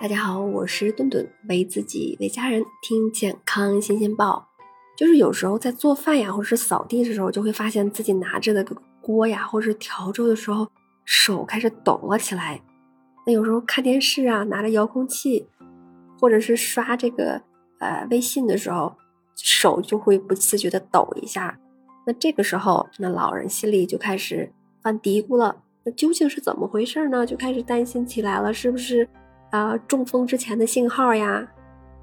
大家好，我是顿顿，为自己为家人听健康新鲜报。就是有时候在做饭呀，或者是扫地的时候，就会发现自己拿着的锅呀，或者是笤帚的时候，手开始抖了起来。那有时候看电视啊，拿着遥控器，或者是刷这个呃微信的时候，手就会不自觉的抖一下。那这个时候，那老人心里就开始犯嘀咕了。那究竟是怎么回事呢？就开始担心起来了，是不是？啊，中风之前的信号呀，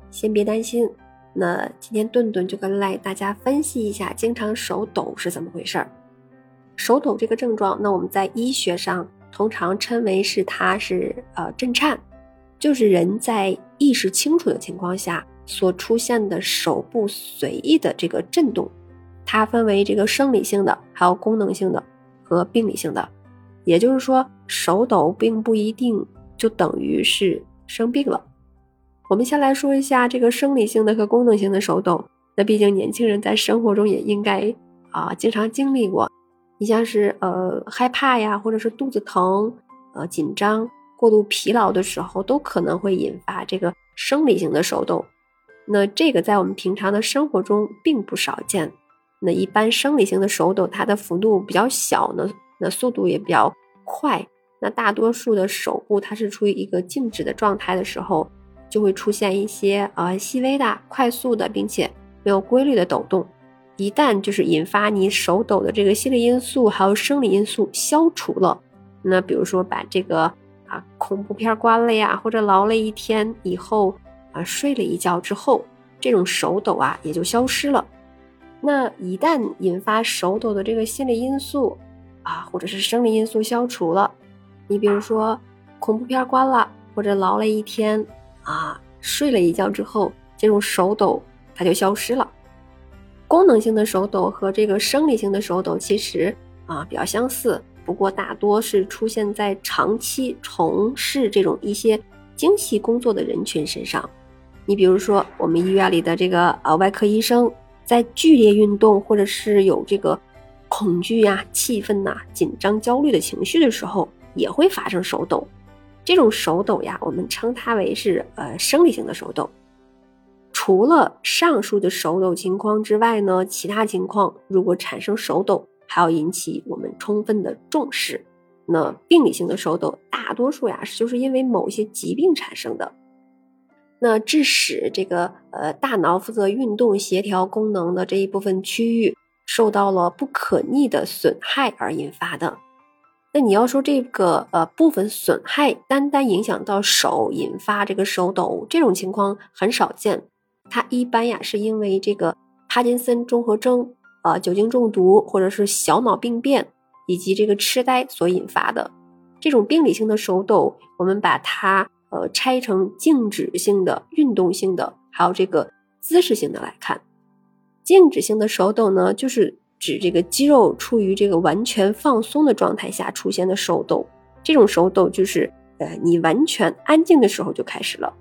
先别担心。那今天顿顿就跟来大家分析一下，经常手抖是怎么回事儿。手抖这个症状，那我们在医学上通常称为是它是呃震颤，就是人在意识清楚的情况下所出现的手部随意的这个震动。它分为这个生理性的，还有功能性的和病理性的。也就是说，手抖并不一定。就等于是生病了。我们先来说一下这个生理性的和功能性的手抖。那毕竟年轻人在生活中也应该啊经常经历过。你像是呃害怕呀，或者是肚子疼、呃紧张、过度疲劳的时候，都可能会引发这个生理性的手抖。那这个在我们平常的生活中并不少见。那一般生理性的手抖，它的幅度比较小呢，那速度也比较快。那大多数的手部，它是处于一个静止的状态的时候，就会出现一些呃细微的、快速的，并且没有规律的抖动。一旦就是引发你手抖的这个心理因素还有生理因素消除了，那比如说把这个啊恐怖片关了呀，或者劳累一天以后啊睡了一觉之后，这种手抖啊也就消失了。那一旦引发手抖的这个心理因素啊或者是生理因素消除了。你比如说，恐怖片关了，或者劳累一天啊，睡了一觉之后，这种手抖它就消失了。功能性的手抖和这个生理性的手抖其实啊比较相似，不过大多是出现在长期从事这种一些精细工作的人群身上。你比如说，我们医院里的这个呃外科医生，在剧烈运动或者是有这个恐惧呀、气愤呐、紧张、焦虑的情绪的时候。也会发生手抖，这种手抖呀，我们称它为是呃生理性的手抖。除了上述的手抖情况之外呢，其他情况如果产生手抖，还要引起我们充分的重视。那病理性的手抖，大多数呀就是因为某些疾病产生的，那致使这个呃大脑负责运动协调功能的这一部分区域受到了不可逆的损害而引发的。那你要说这个呃部分损害单单影响到手，引发这个手抖，这种情况很少见。它一般呀是因为这个帕金森综合征、呃酒精中毒或者是小脑病变以及这个痴呆所引发的。这种病理性的手抖，我们把它呃拆成静止性的、运动性的，还有这个姿势性的来看。静止性的手抖呢，就是。指这个肌肉处于这个完全放松的状态下出现的手抖，这种手抖就是呃你完全安静的时候就开始了，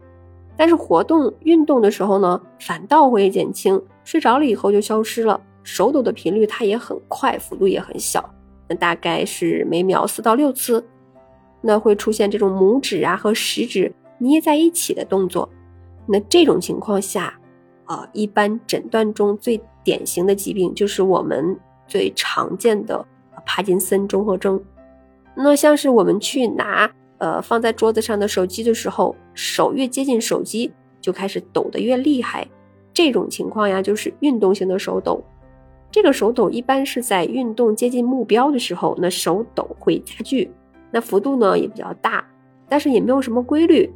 但是活动运动的时候呢，反倒会减轻，睡着了以后就消失了。手抖的频率它也很快，幅度也很小，那大概是每秒四到六次，那会出现这种拇指啊和食指捏在一起的动作，那这种情况下。啊，一般诊断中最典型的疾病就是我们最常见的帕金森综合征。那像是我们去拿呃放在桌子上的手机的时候，手越接近手机就开始抖得越厉害，这种情况呀就是运动型的手抖。这个手抖一般是在运动接近目标的时候，那手抖会加剧，那幅度呢也比较大，但是也没有什么规律。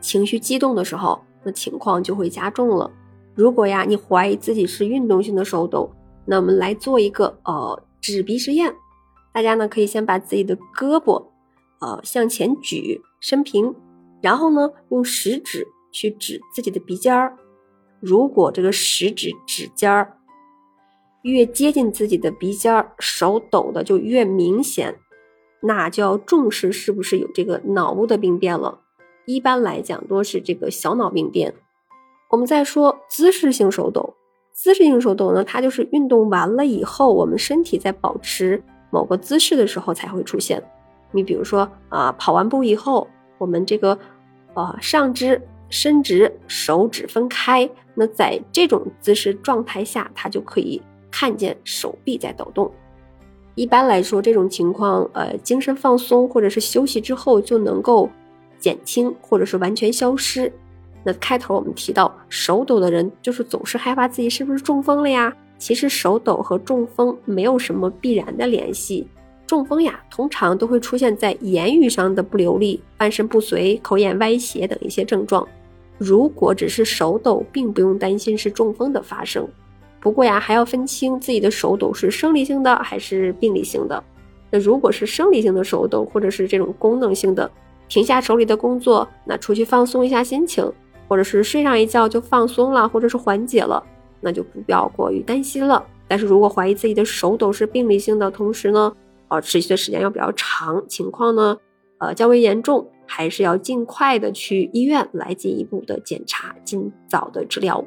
情绪激动的时候，那情况就会加重了。如果呀，你怀疑自己是运动性的手抖，那我们来做一个呃指鼻实验。大家呢可以先把自己的胳膊呃向前举，伸平，然后呢用食指去指自己的鼻尖儿。如果这个食指指尖儿越接近自己的鼻尖儿，手抖的就越明显，那就要重视是不是有这个脑部的病变了。一般来讲，多是这个小脑病变。我们再说姿势性手抖，姿势性手抖呢，它就是运动完了以后，我们身体在保持某个姿势的时候才会出现。你比如说啊，跑完步以后，我们这个呃上肢伸直，手指分开。那在这种姿势状态下，它就可以看见手臂在抖动。一般来说，这种情况，呃，精神放松或者是休息之后就能够减轻，或者是完全消失。那开头我们提到手抖的人，就是总是害怕自己是不是中风了呀？其实手抖和中风没有什么必然的联系。中风呀，通常都会出现在言语上的不流利、半身不遂、口眼歪斜等一些症状。如果只是手抖，并不用担心是中风的发生。不过呀，还要分清自己的手抖是生理性的还是病理性的。那如果是生理性的手抖，或者是这种功能性的，停下手里的工作，那出去放松一下心情，或者是睡上一觉就放松了，或者是缓解了，那就不必要过于担心了。但是如果怀疑自己的手抖是病理性的，同时呢，呃，持续的时间要比较长，情况呢，呃，较为严重，还是要尽快的去医院来进一步的检查，尽早的治疗。